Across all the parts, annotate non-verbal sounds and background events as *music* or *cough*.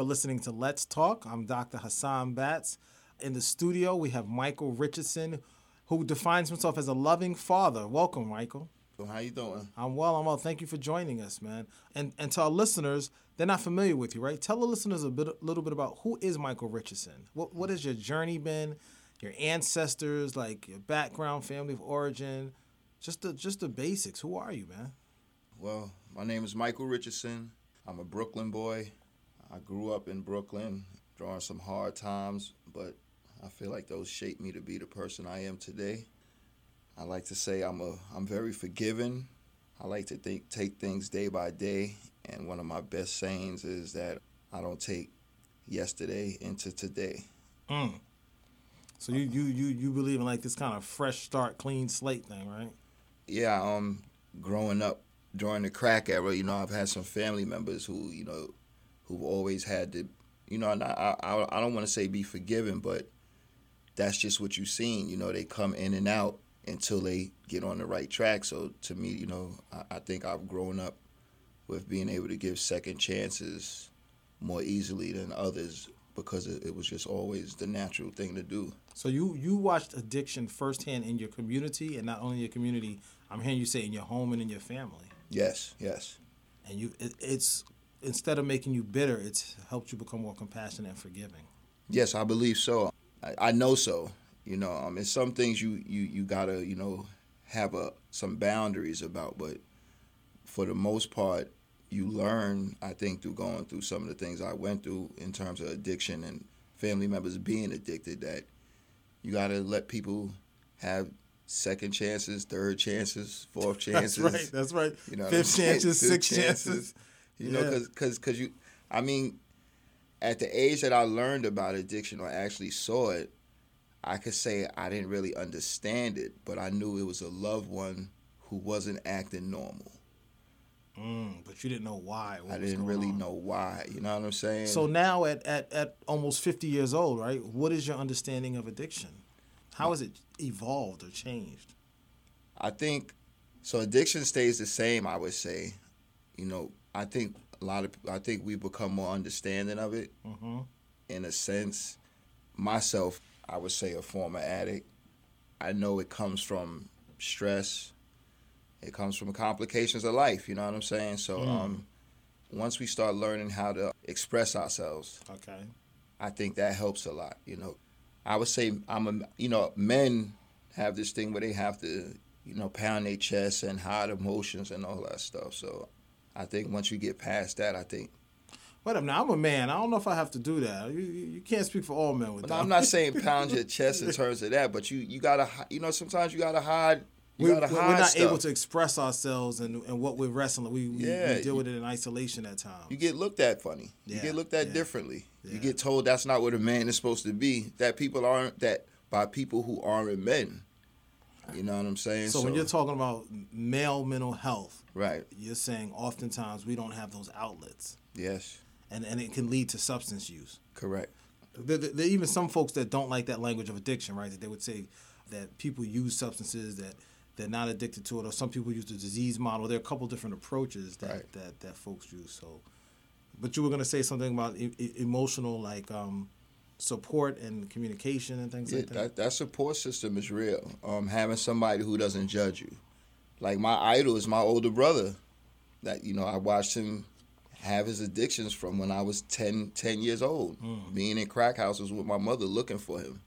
Are listening to Let's Talk. I'm Dr. Hasshan Batts. In the studio, we have Michael Richardson, who defines himself as a loving father. Welcome, Michael. How you doing? I'm well. I'm well. Thank you for joining us, man. And and to our listeners, they're not familiar with you, right? Tell the listeners a bit, a little bit about who is Michael Richardson. What what has your journey been? Your ancestors, like your background, family of origin, just the just the basics. Who are you, man? Well, my name is Michael Richardson. I'm a Brooklyn boy. I grew up in Brooklyn, during some hard times, but I feel like those shaped me to be the person I am today. I like to say I'm a I'm very forgiving. I like to think take things day by day, and one of my best sayings is that I don't take yesterday into today. Mm. So you you you you believe in like this kind of fresh start, clean slate thing, right? Yeah, um, growing up during the crack era, you know, I've had some family members who, you know, who've always had to, you know, and I, I, I don't want to say be forgiven, but that's just what you've seen. You know, they come in and out until they get on the right track. So to me, you know, I, I think I've grown up with being able to give second chances more easily than others because it, it was just always the natural thing to do. So you you watched addiction firsthand in your community, and not only your community. I'm hearing you say in your home and in your family. Yes, yes. And you, it, it's instead of making you bitter, it's helped you become more compassionate and forgiving. Yes, I believe so. I, I know so. You know, um, I mean, some things you you you gotta you know have a some boundaries about, but for the most part, you learn. I think through going through some of the things I went through in terms of addiction and family members being addicted, that you gotta let people have second chances, third chances, fourth chances. *laughs* That's right. That's right. You know, fifth chances, sixth chances. chances. You yeah. know, because because because you, I mean, at the age that I learned about addiction or actually saw it, I could say I didn't really understand it, but I knew it was a loved one who wasn't acting normal. Mm, but you didn't know why. I didn't really on. know why. You know what I'm saying? So now, at, at, at almost 50 years old, right? What is your understanding of addiction? How has it evolved or changed? I think so. Addiction stays the same. I would say, you know, I think a lot of I think we become more understanding of it. Mm-hmm. In a sense, myself, I would say a former addict. I know it comes from stress. It comes from complications of life. You know what I'm saying? So, mm. um, once we start learning how to express ourselves, okay, I think that helps a lot. You know, I would say I'm a you know men have this thing where they have to you know pound their chest and hide emotions and all that stuff. So I think once you get past that, I think. Wait a minute, I'm a man. I don't know if I have to do that. You, you can't speak for all men with that. I'm not saying *laughs* pound your chest in terms of that, but you you gotta you know sometimes you gotta hide. You we, gotta hide we're not stuff. able to express ourselves and, and what we're wrestling. We, we, yeah, we deal with it in isolation at times. You get looked at funny. Yeah, you get looked at yeah, differently. You get told that's not what a man is supposed to be. That people aren't that by people who aren't men. You know what I'm saying? So, so, when you're talking about male mental health, right? You're saying oftentimes we don't have those outlets. Yes. And and it can lead to substance use. Correct. There, there, even some folks that don't like that language of addiction, right? That they would say that people use substances that they're not addicted to it, or some people use the disease model. There are a couple different approaches that right. that, that folks use. So, but you were gonna say something about e- emotional, like um, support and communication and things yeah, like that? that. That support system is real. Um, having somebody who doesn't judge you. Like my idol is my older brother. That you know, I watched him have his addictions from when I was 10, 10 years old, mm. being in crack houses with my mother looking for him.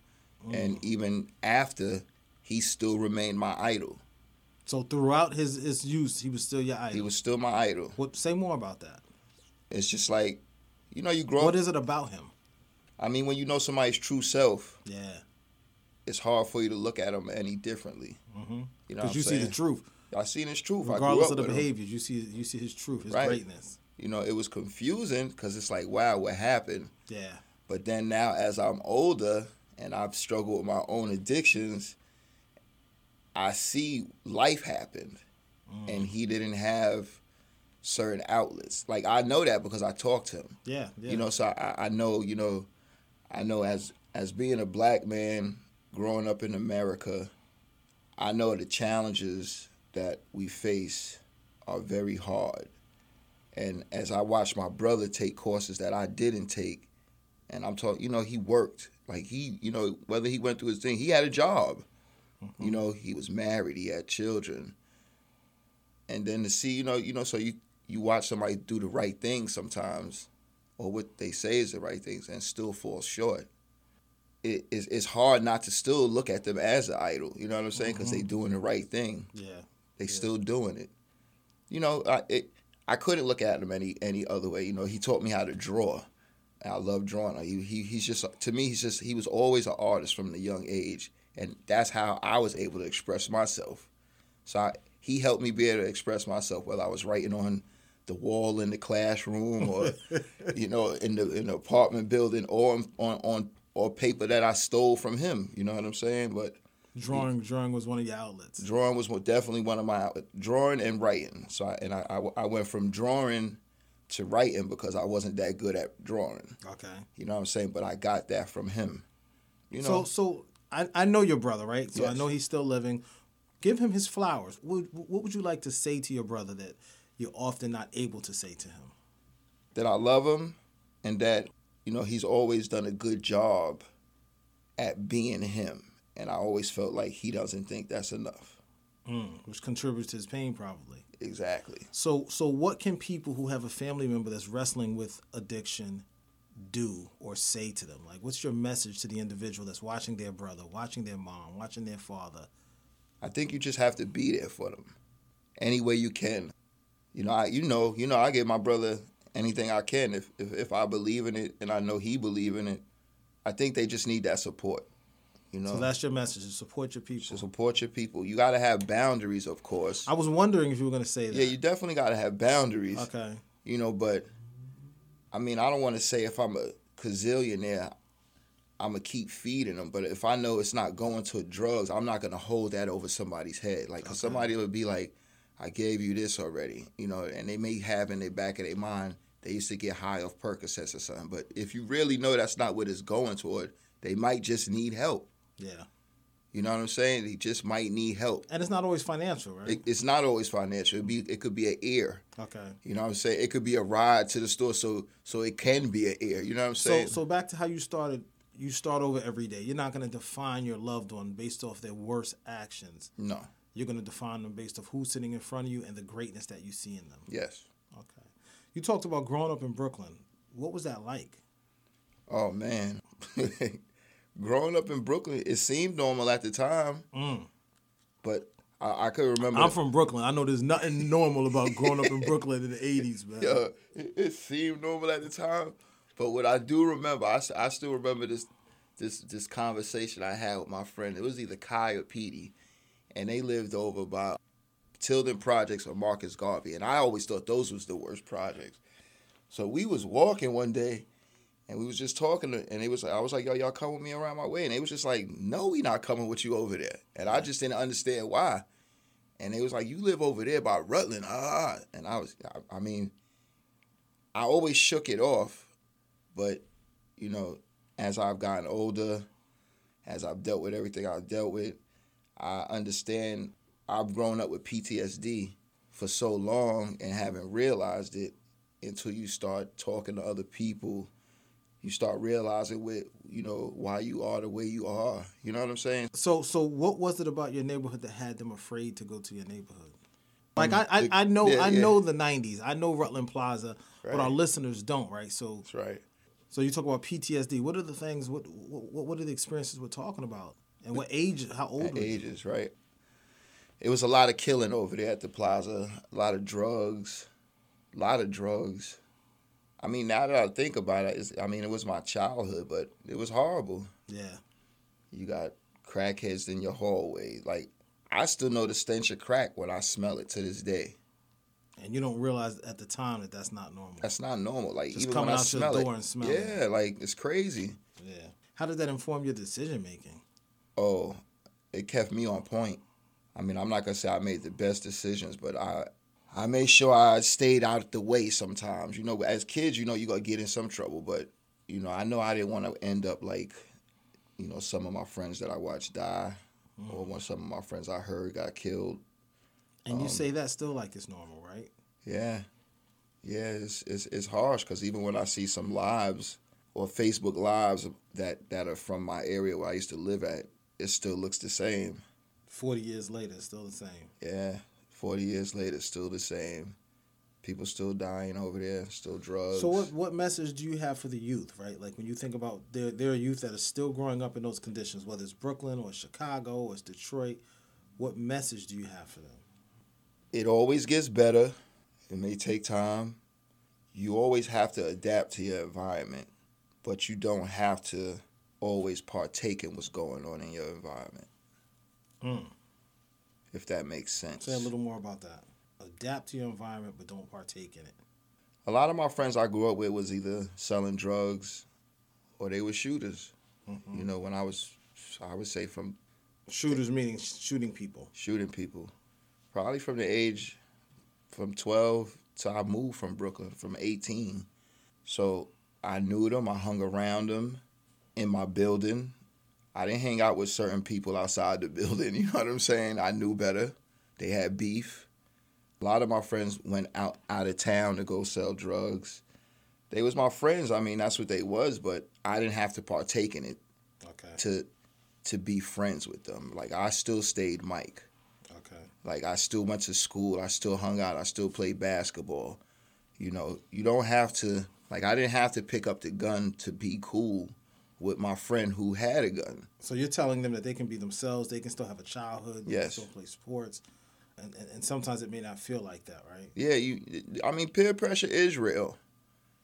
Mm. And even after, he still remained my idol. So throughout his, his use, he was still your idol. He was still my idol. What? Say more about that. It's just like, you know, you grow. What up, is it about him? I mean, when you know somebody's true self, yeah, it's hard for you to look at them any differently. Mm-hmm. You know, because you saying? see the truth. I seen his truth. Regardless of the behaviors, him. you see you see his truth, his right. greatness. You know, it was confusing because it's like, wow, what happened? Yeah. But then now, as I'm older and I've struggled with my own addictions, I see life happened, mm. and he didn't have certain outlets. Like I know that because I talked to him. Yeah, yeah. You know, so I, I know, you know, I know as as being a black man growing up in America, I know the challenges that we face are very hard. And as I watched my brother take courses that I didn't take, and I'm talking, you know, he worked like he, you know, whether he went through his thing, he had a job. Mm-hmm. You know, he was married, he had children. And then to see, you know, you know, so you you watch somebody do the right thing sometimes, or what they say is the right things, and still fall short. It, it's, it's hard not to still look at them as an idol. You know what I'm saying? Because mm-hmm. they doing the right thing. Yeah, they yeah. still doing it. You know, I it, I couldn't look at him any any other way. You know, he taught me how to draw. I love drawing. He, he he's just to me he's just he was always an artist from the young age, and that's how I was able to express myself. So I, he helped me be able to express myself, whether I was writing on the wall in the classroom or *laughs* you know in the in the apartment building or on on or paper that I stole from him. You know what I'm saying? But drawing he, drawing was one of your outlets. Drawing was definitely one of my outlets. Drawing and writing. So I, and I, I I went from drawing to writing because I wasn't that good at drawing. Okay. You know what I'm saying? But I got that from him. You know. So so I, I know your brother, right? So yes. I know he's still living. Give him his flowers. What, what would you like to say to your brother that you're often not able to say to him? That I love him and that, you know, he's always done a good job at being him. And I always felt like he doesn't think that's enough. Mm, which contributes to his pain, probably. Exactly. So, so what can people who have a family member that's wrestling with addiction do or say to them? Like, what's your message to the individual that's watching their brother, watching their mom, watching their father? I think you just have to be there for them, any way you can. You know, I, you know, you know, I give my brother anything I can if, if if I believe in it and I know he believe in it. I think they just need that support. You know. So that's your message: to support your people. To support your people. You got to have boundaries, of course. I was wondering if you were going to say that. Yeah, you definitely got to have boundaries. Okay. You know, but I mean, I don't want to say if I'm a gazillionaire, I'm gonna keep feeding them. But if I know it's not going to drugs, I'm not gonna hold that over somebody's head. Like, okay. somebody would be like, "I gave you this already," you know, and they may have in the back of their mind they used to get high off Percocets or something. But if you really know that's not what it's going toward, they might just need help. Yeah. You know what I'm saying? He just might need help. And it's not always financial, right? It, it's not always financial. It be it could be an ear. Okay. You know what I'm saying? It could be a ride to the store, so so it can be an ear. You know what I'm saying? So so back to how you started. You start over every day. You're not going to define your loved one based off their worst actions. No. You're going to define them based off who's sitting in front of you and the greatness that you see in them. Yes. Okay. You talked about growing up in Brooklyn. What was that like? Oh man. *laughs* growing up in Brooklyn, it seemed normal at the time. Mm. But I, I could remember. I'm from Brooklyn. I know there's nothing normal about growing up in *laughs* Brooklyn in the '80s, man. Yeah, it, it, seemed normal at the time, but what I do remember, I, I still remember this this this conversation I had with my friend. It was either Kai or Petey, and they lived over by Tilden Projects or Marcus Garvey, and I always thought those was the worst projects. So we was walking one day and we was just talking, and it was I was like, "Yo, y'all come with me around my way," and they was just like, "No, we not coming with you over there," and I just didn't understand why. And they was like, "You live over there by Rutland, ah," and I was, I, I mean, I always shook it off, but you know, as I've gotten older, as I've dealt with everything I've dealt with, I understand. I've grown up with PTSD for so long and haven't realized it until you start talking to other people you start realizing with you know why you are the way you are. You know what I'm saying? So so what was it about your neighborhood that had them afraid to go to your neighborhood? Like um, I, I, I know yeah, I yeah. know the '90s. I know Rutland Plaza, right. but our listeners don't, right? So that's right. So you talk about PTSD. What are the things? What what, what are the experiences we're talking about? And what age? How old? ages, right? It was a lot of killing over there at the plaza. A lot of drugs. A lot of drugs. I mean, now that I think about it, I mean, it was my childhood, but it was horrible. Yeah. You got crackheads in your hallway. Like, I still know the stench of crack when I smell it to this day. And you don't realize at the time that that's not normal. That's not normal. Like Just even coming when out I smell your it, and smell yeah, it. like it's crazy. Yeah. How did that inform your decision making? Oh, it kept me on point. I mean, I'm not gonna say I made the best decisions, but I I made sure I stayed out of the way sometimes. You know, as kids, you know, you got to get in some trouble. But, you know, I know I didn't want to end up like, you know, some of my friends that I watched die mm. or when some of my friends I heard got killed. And um, you say that still like it's normal, right? Yeah. Yeah, it's it's, it's harsh because even when I see some lives or Facebook lives that that are from my area where I used to live at, it still looks the same. Forty years later, it's still the same. Yeah, forty years later, still the same. People still dying over there, still drugs. So what what message do you have for the youth, right? Like when you think about there there are youth that are still growing up in those conditions, whether it's Brooklyn or Chicago or it's Detroit, what message do you have for them? It always gets better. It may take time. You always have to adapt to your environment, but you don't have to always partake in what's going on in your environment. Mm. If that makes sense. Say a little more about that. Adapt to your environment, but don't partake in it. A lot of my friends I grew up with was either selling drugs or they were shooters. Mm-hmm. You know, when I was, I would say from shooters meaning shooting people. Shooting people, probably from the age from twelve to I moved from Brooklyn from eighteen, so I knew them. I hung around them in my building. I didn't hang out with certain people outside the *laughs* building. You know what I'm saying? I knew better. They had beef. A lot of my friends went out out of town to go sell drugs. They was my friends. I mean, that's what they was, but I didn't have to partake in it. Okay. To to be friends with them. Like I still stayed Mike. Okay. Like I still went to school. I still hung out. I still played basketball. You know, you don't have to like I didn't have to pick up the gun to be cool with my friend who had a gun. So you're telling them that they can be themselves, they can still have a childhood, they yes. can still play sports. And, and, and sometimes it may not feel like that, right? Yeah, you I mean peer pressure is real.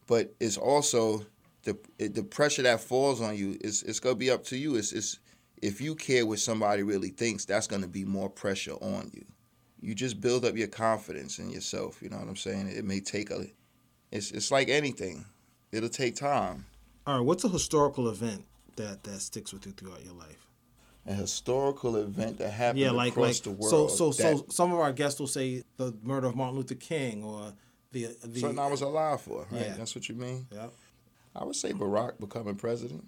But it's also the the pressure that falls on you is it's gonna be up to you. It's it's if you care what somebody really thinks, that's gonna be more pressure on you. You just build up your confidence in yourself. You know what I'm saying? It may take a. It's it's like anything. It'll take time. All right. What's a historical event that that sticks with you throughout your life? A historical event that happened yeah, like, across like, the world. So so that, so some of our guests will say the murder of Martin Luther King or the the something I was alive for. Right? Yeah. That's what you mean. Yeah. I would say Barack becoming president.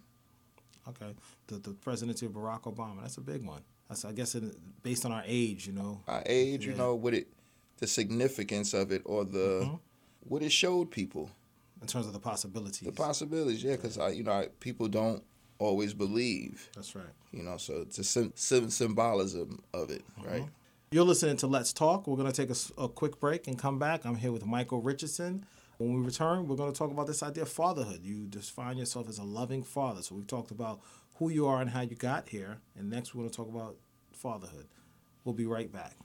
Okay, the the presidency of Barack Obama. That's a big one. That's I guess it, based on our age, you know. Our age, yeah. you know, what it, the significance of it, or the mm-hmm. what it showed people. In terms of the possibilities. The possibilities, yeah, because I, you know, I, people don't always believe. That's right. You know, so it's a sim- sim- symbolism of it, mm-hmm. right? You're listening to Let's Talk. We're going to take a, a quick break and come back. I'm here with Michael Richardson. When we return, we're going to talk about this idea of fatherhood. You define yourself as a loving father. So we've talked about who you are and how you got here. And next, we're going to talk about fatherhood. We'll be right back.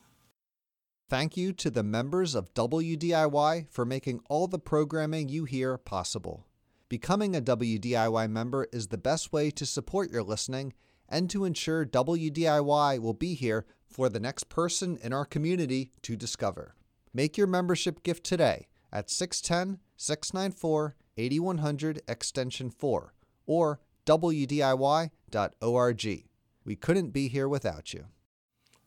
Thank you to the members of WDIY for making all the programming you hear possible. Becoming a WDIY member is the best way to support your listening and to ensure WDIY will be here for the next person in our community to discover. Make your membership gift today at 610 694 8100 Extension 4 or WDIY.org. We couldn't be here without you.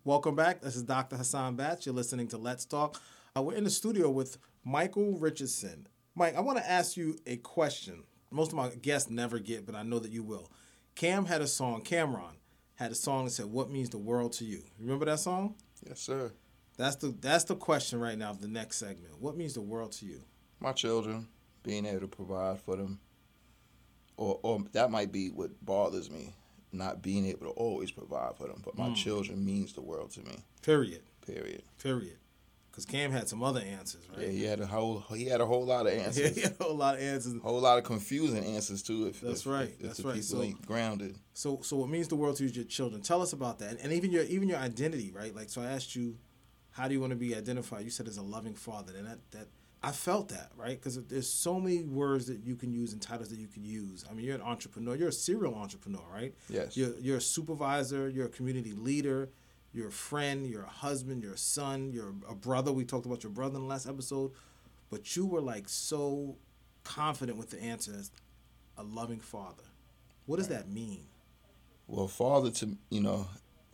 Welcome back. This is Dr. Hasshan Batts. You're listening to Let's Talk. Uh, we're in the studio with Michael Richardson. Mike, I want to ask you a question. Most of my guests never get, but I know that you will. Cam had a song, Cam'ron had a song that said, What means the world to you? Remember that song? Yes, sir. That's the that's the question right now of the next segment. What means the world to you? My children, being able to provide for them. Or or that might be what bothers me not being able to always provide for them. But my mm. children means the world to me. Period. Period. Period. Because Cam had some other answers, right? Yeah, he had a whole he had a whole lot of answers. *laughs* Yeah, he had a whole lot of answers. A whole lot of confusing answers too. If that's if, right, if, that's right. So, grounded. So, so what means the world to you, your children? Tell us about that, and, and even your even your identity, right? Like, so I asked you, how do you want to be identified? You said as a loving father, and that that I felt that, right? Because there's so many words that you can use and titles that you can use. I mean, you're an entrepreneur. You're a serial entrepreneur, right? Yes. You're, you're a supervisor. You're a community leader. You're a friend. You're a husband. You're a son. You're a brother. We talked about your brother in the last episode. But you were like so confident with the answer as a loving father. What does right. that mean? Well, father, to, you know,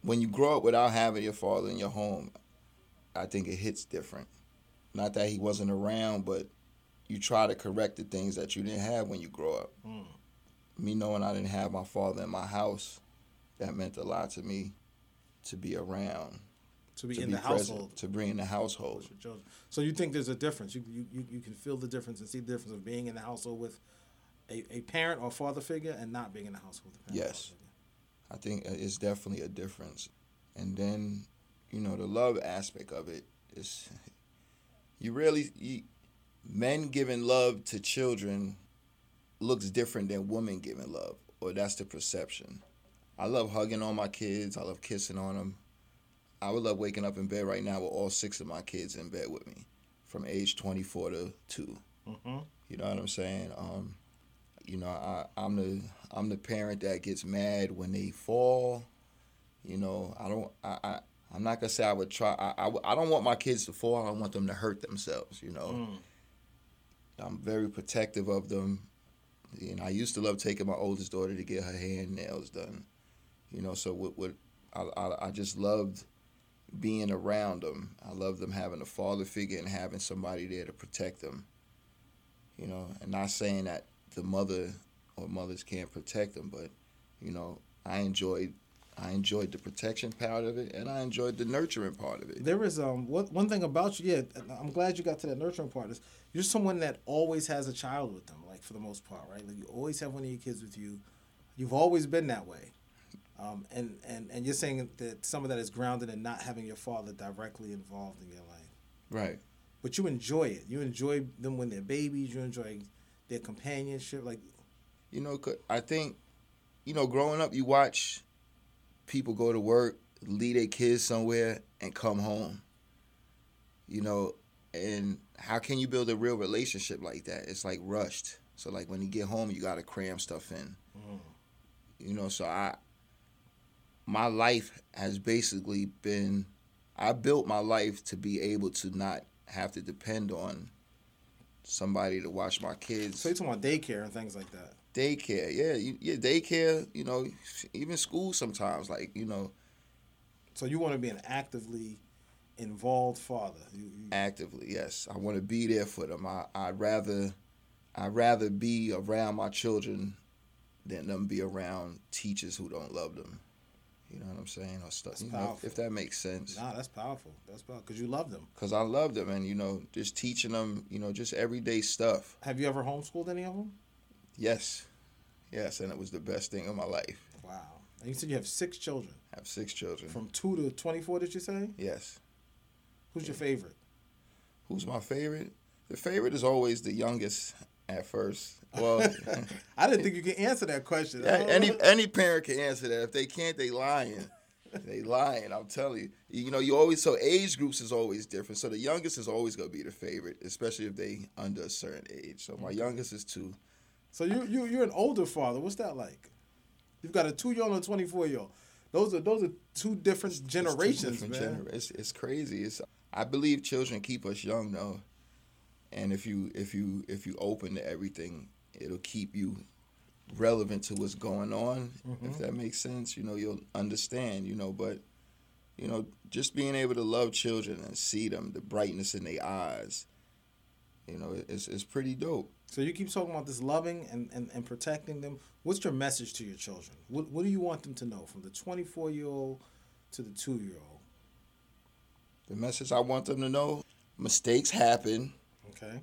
when you grow up without having your father in your home, I think it hits different not that he wasn't around, but you try to correct the things that you didn't have when you grow up. Mm. Me knowing I didn't have my father in my house, that meant a lot to me to be around. to be to in be the present, household to bring in the household. So you think there's a difference? You, you you can feel the difference and see the difference of being in the household with a, a parent or father figure and not being in the household. With a parent. Yes, I think it's definitely a difference. And then, you know, the love aspect of it is you really you, men giving love to children looks different than women giving love, or that's the perception. I love hugging on my kids. I love kissing on them. I would love waking up in bed right now with all six of my kids in bed with me, from age 24 to 2 mm-hmm. You know what I'm saying? Um, you know, I, I'm the I'm the parent that gets mad when they fall. You know, I don't I, I I'm not gonna say I would try. I, I, I don't want my kids to fall. I don't want them to hurt themselves. You know, mm. I'm very protective of them. And I used to love taking my oldest daughter to get her hair and nails done. You know, so what, what I, I, I just loved being around them. I love them having a father figure and having somebody there to protect them. You know, and not saying that the mother or mothers can't protect them, but you know, I enjoyed I enjoyed the protection part of it, and I enjoyed the nurturing part of it. There is um one, one thing about you, yeah. I'm glad you got to that nurturing part. Is you're someone that always has a child with them, like for the most part, right? Like you always have one of your kids with you. You've always been that way, um, and and and you're saying that some of that is grounded in not having your father directly involved in your life, right? But you enjoy it. You enjoy them when they're babies. You enjoy their companionship, like. You know, I think, you know, growing up, you watch people go to work, leave their kids somewhere, and come home. You know, and how can you build a real relationship like that? It's like rushed. So like when you get home, you got to cram stuff in. Mm. You know, so I, my life has basically been, I built my life to be able to not have to depend on somebody to watch my kids. So you're talking about daycare and things like that daycare. Yeah, you, yeah, daycare. You know, even school sometimes. Like you know. So you want to be an actively involved father. You, you... Actively, yes. I want to be there for them. I I'd rather I'd rather be around my children than them be around teachers who don't love them. You know what I'm saying? Or stuff. You know, if that makes sense. Nah, that's powerful. That's powerful because you love them. Because I love them, and you know, just teaching them, you know, just everyday stuff. Have you ever homeschooled any of them? Yes, yes, and it was the best thing of my life. Wow. And you said you have six children. I have six children. From two to twenty-four, did you say? Yes. Who's yeah. your favorite? Who's my favorite? The favorite is always the youngest at first. Well, *laughs* I didn't think you could answer that question. any any parent can answer that. If they can't, they lying. they lying. I'm telling you. You know, you always so age groups is always different. So the youngest is always gonna be the favorite, especially if they under a certain age. So my mm. youngest is two. So you you you're an older father. What's that like? You've got a two year old and twenty four year old. Those are those are two different it's, generations, two different man. Gener- it's, it's crazy. It's I believe children keep us young though, and if you if you if you open to everything, it'll keep you relevant to what's going on. Mm-hmm. If that makes sense, you know you'll understand. You know, but you know just being able to love children and see them, the brightness in their eyes, you know, it's it's pretty dope. So you keep talking about this loving and, and, and protecting them. What's your message to your children? What what do you want them to know from the 24 year old to the two year old? The message I want them to know: mistakes happen. Okay.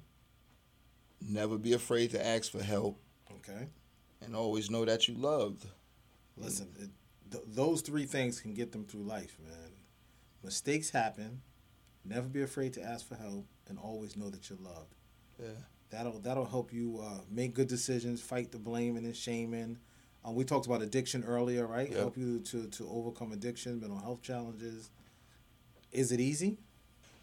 Never be afraid to ask for help. Okay. And always know that you loved. Listen, it, th- those three things can get them through life, man. Mistakes happen. Never be afraid to ask for help, and always know that you're loved. Yeah that'll that'll help you uh, make good decisions, fight the blaming and shaming. Um, we talked about addiction earlier, right? Yep. Help you to to overcome addiction, mental health challenges. Is it easy?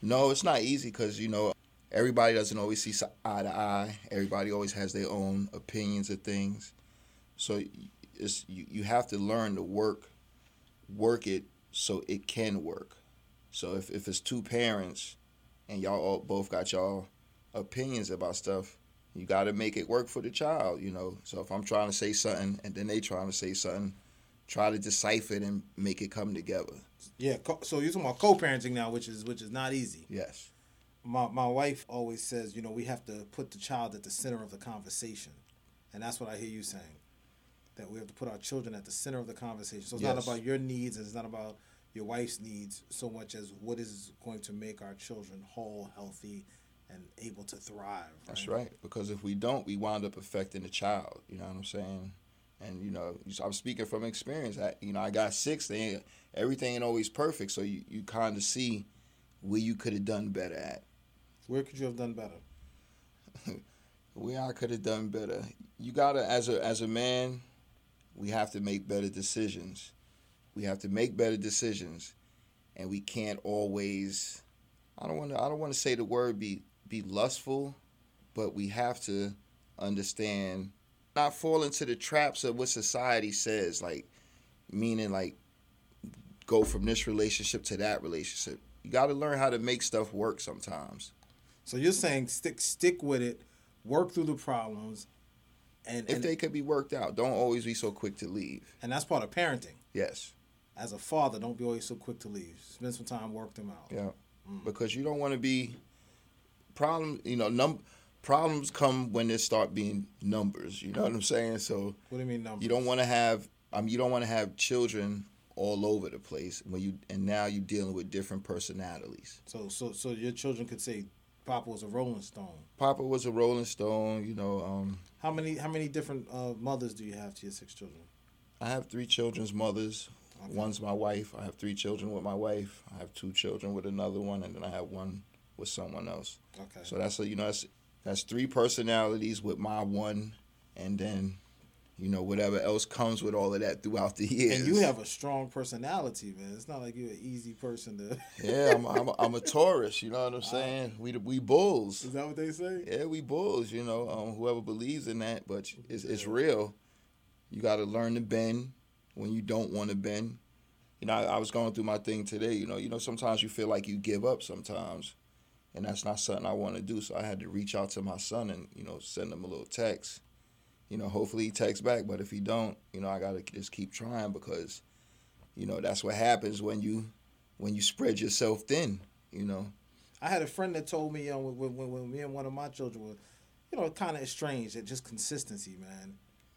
No, it's not easy because you know everybody doesn't always see eye to eye. Everybody always has their own opinions of things, so it's you, you have to learn to work work it so it can work. So if, if it's two parents and y'all all both got y'all opinions about stuff, you got to make it work for the child, you know. So if I'm trying to say something and then they trying to say something, try to decipher it and make it come together. Yeah. So you're talking about co-parenting now, which is which is not easy. Yes. My my wife always says, you know, we have to put the child at the center of the conversation, and that's what I hear you saying. That we have to put our children at the center of the conversation. So it's yes. not about your needs, and it's not about your wife's needs so much as what is going to make our children whole, healthy, and able to thrive. Right? That's right. Because if we don't, we wind up affecting the child. You know what I'm saying? And you know, I'm speaking from experience. I, you know, I got six. They everything ain't always perfect, so you, you kind of see where you could have done better at. Where could you have done better? *laughs* where I could have done better. You gotta, as a as a man, we have to make better decisions. We have to make better decisions, and we can't always. I don't want to. I don't want to say the word be be lustful, but we have to understand not fall into the traps of what society says, like meaning like go from this relationship to that relationship. You got to learn how to make stuff work sometimes. So you're saying stick stick with it, work through the problems, and if and, they could be worked out, don't always be so quick to leave. And that's part of parenting. Yes. As a father, don't be always so quick to leave. Spend some time, work them out. Yeah. Mm. Because you don't want to be problem. You know, num problems come when they start being numbers. You know what I'm saying? So what do you mean numbers? You don't want to have. Um, you don't want to have children all over the place when you and now you're dealing with different personalities. So so so your children could say Papa was a Rolling Stone. Papa was a Rolling Stone. You know. Um, how many how many different uh, mothers do you have to your six children? I have three children's mothers. Okay. One's my wife. I have three children with my wife. I have two children with another one, and then I have one with someone else. Okay. So that's a you know that's that's three personalities with my one, and then you know whatever else comes with all of that throughout the years. And you have a strong personality, man. It's not like you're an easy person to. *laughs* yeah, I'm, I'm, a, I'm a Taurus. You know what I'm *laughs* saying? We we bulls. Is that what they say? Yeah, we bulls. You know, um, whoever believes in that, but it's it's real. You got to learn to bend when you don't want to bend. You know, I, I was going through my thing today. You know, you know, sometimes you feel like you give up sometimes, and that's not something I want to do. So I had to reach out to my son and you know send him a little text you know, hopefully he texts back. But if he don't, you know, I gotta just keep trying because, you know, that's what happens when you when you spread yourself thin. You know. I had a friend that told me, you know, when, when, when me and one of my children were, you know, kind of estranged. That just consistency, man.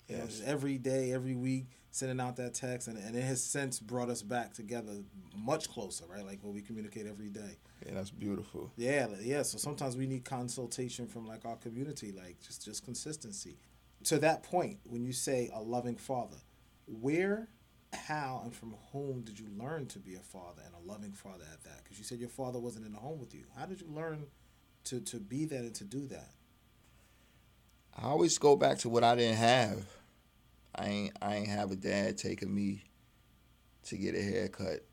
You yes. know, every day, every week, sending out that text, and, and it has since brought us back together much closer, right? Like when we communicate every day. Yeah, that's beautiful. Yeah, yeah. So sometimes we need consultation from like our community, like just just consistency to that point, when you say a loving father, where, how, and from whom did you learn to be a father and a loving father at that? Because you said your father wasn't in the home with you. How did you learn to, to be that and to do that? I always go back to what I didn't have. I ain't I ain't have a dad taking me to get a haircut.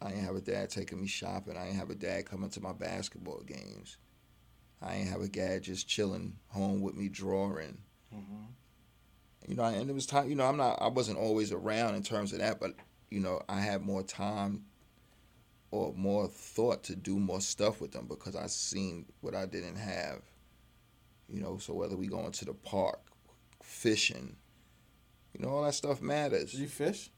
I ain't have a dad taking me shopping. I ain't have a dad coming to my basketball games. I ain't have a dad just chilling home with me drawing. Mm-hmm. You know, and it was time. You know, I'm not. I wasn't always around in terms of that, but you know, I had more time or more thought to do more stuff with them because I seen what I didn't have. You know, so whether we going to the park, fishing, you know, all that stuff matters. Did you fish?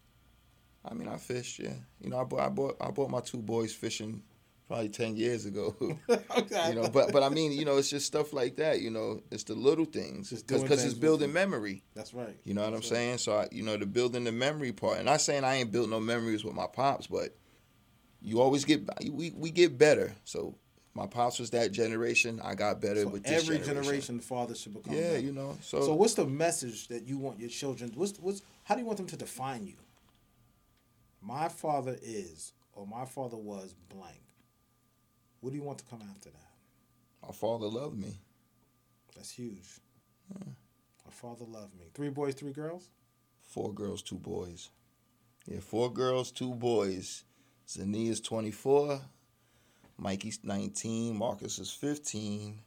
I mean, I fished. Yeah, you know, I bought I bought I bought my two boys fishing probably ten years ago. *laughs* okay. You know, but but I mean, you know, it's just stuff like that. You know, it's the little things because it's building memory. That's right. You know what That's I'm right. saying? So I, you know, the building the memory part. And not saying I ain't built no memories with my pops, but you always get we we get better. So my pops was that generation. I got better so with this every generation. generation. Father should become. Yeah, better. you know. So so what's the message that you want your children? What's what's how do you want them to define you? My father is, or my father was blank. What do you want to come after that? My father loved me. That's huge. Yeah. My father loved me. Three boys, three girls? Four girls, two boys. Yeah, four girls, two boys. Zania's 24. Mikey's 19. Marcus is 15.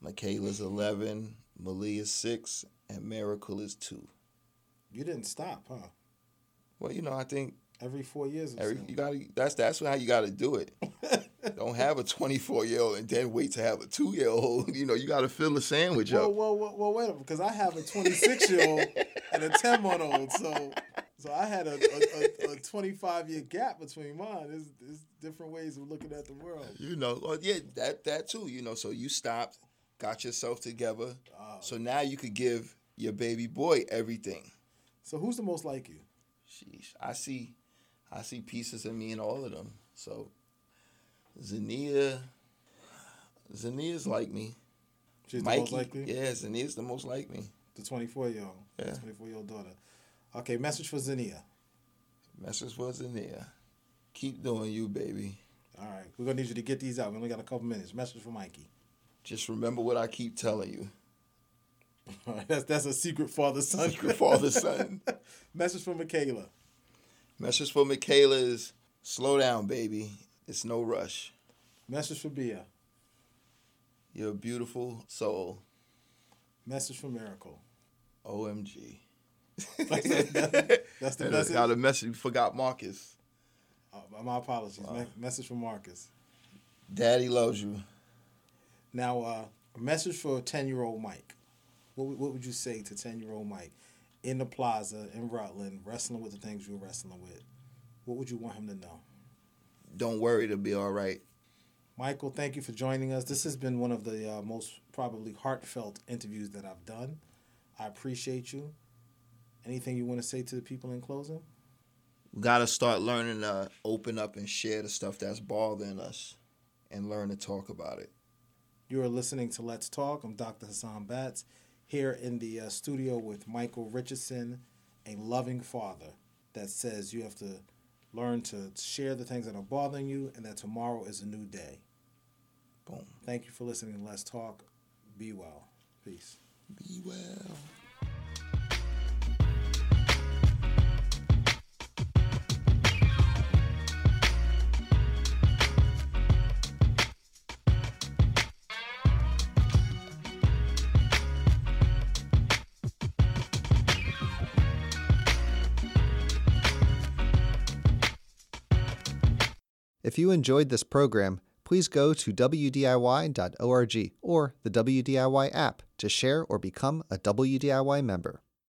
Michaela's 11. Malia's 6. And Miracle is 2. You didn't stop, huh? Well, you know, I think every four years. Every, you got that's that's how you got to do it. *laughs* Don't have a 24 year old and then wait to have a two year old. *laughs* You know, you got to fill the sandwich well, up. Well, well, well, wait a minute, because I have a 26 year old and a 10 month old, so so I had a, a, a, a *laughs* 25 year gap between mine. There's, there's different ways of looking at the world. You know, well, yeah, that that too. You know, so you stopped, got yourself together, oh. so now you could give your baby boy everything. So who's the most like you? Sheesh, I see I see pieces of me in all of them. So Zania, Zania's like me. She's Mikey, the most like Yeah, Zania's the most like me. The 24 year old. Yeah. 24 year old daughter. Okay, message for Zania. Message for Zania. Keep doing you, baby. All right. We're to need you to get these out. We only got a couple minutes. Message for Mikey. Just remember what I keep telling you. *laughs* that's that's a secret father son. Secret father son. *laughs* Message for Michaela. Message for Michaela is slow down, baby. It's no rush. Message for Bia. You're a beautiful soul. Message for Miracle. OMG. *laughs* that's, the, that's the message. Got a message. Forgot Marcus. Uh, my apologies. Uh, message from Marcus. Daddy loves you. Now, uh, a message for ten year old Mike. What, what would you say to ten year old Mike in the plaza in Rutland, wrestling with the things you're wrestling with? What would you want him to know? Don't worry, it'll be all right. Michael, thank you for joining us. This has been one of the uh, most probably heartfelt interviews that I've done. I appreciate you. Anything you want to say to the people in closing? We got to start learning to open up and share the stuff that's bothering us and learn to talk about it. You are listening to Let's Talk. I'm Dr. Hasshan Batts here in the uh, studio with Michael Richardson, a loving father that says you have to learn to share the things that are bothering you and that tomorrow is a new day. Boom. Thank you for listening to Let's Talk. Be well. Peace. Be well. If you enjoyed this program, please go to WDIY.org or the WDIY app to share or become a WDIY member.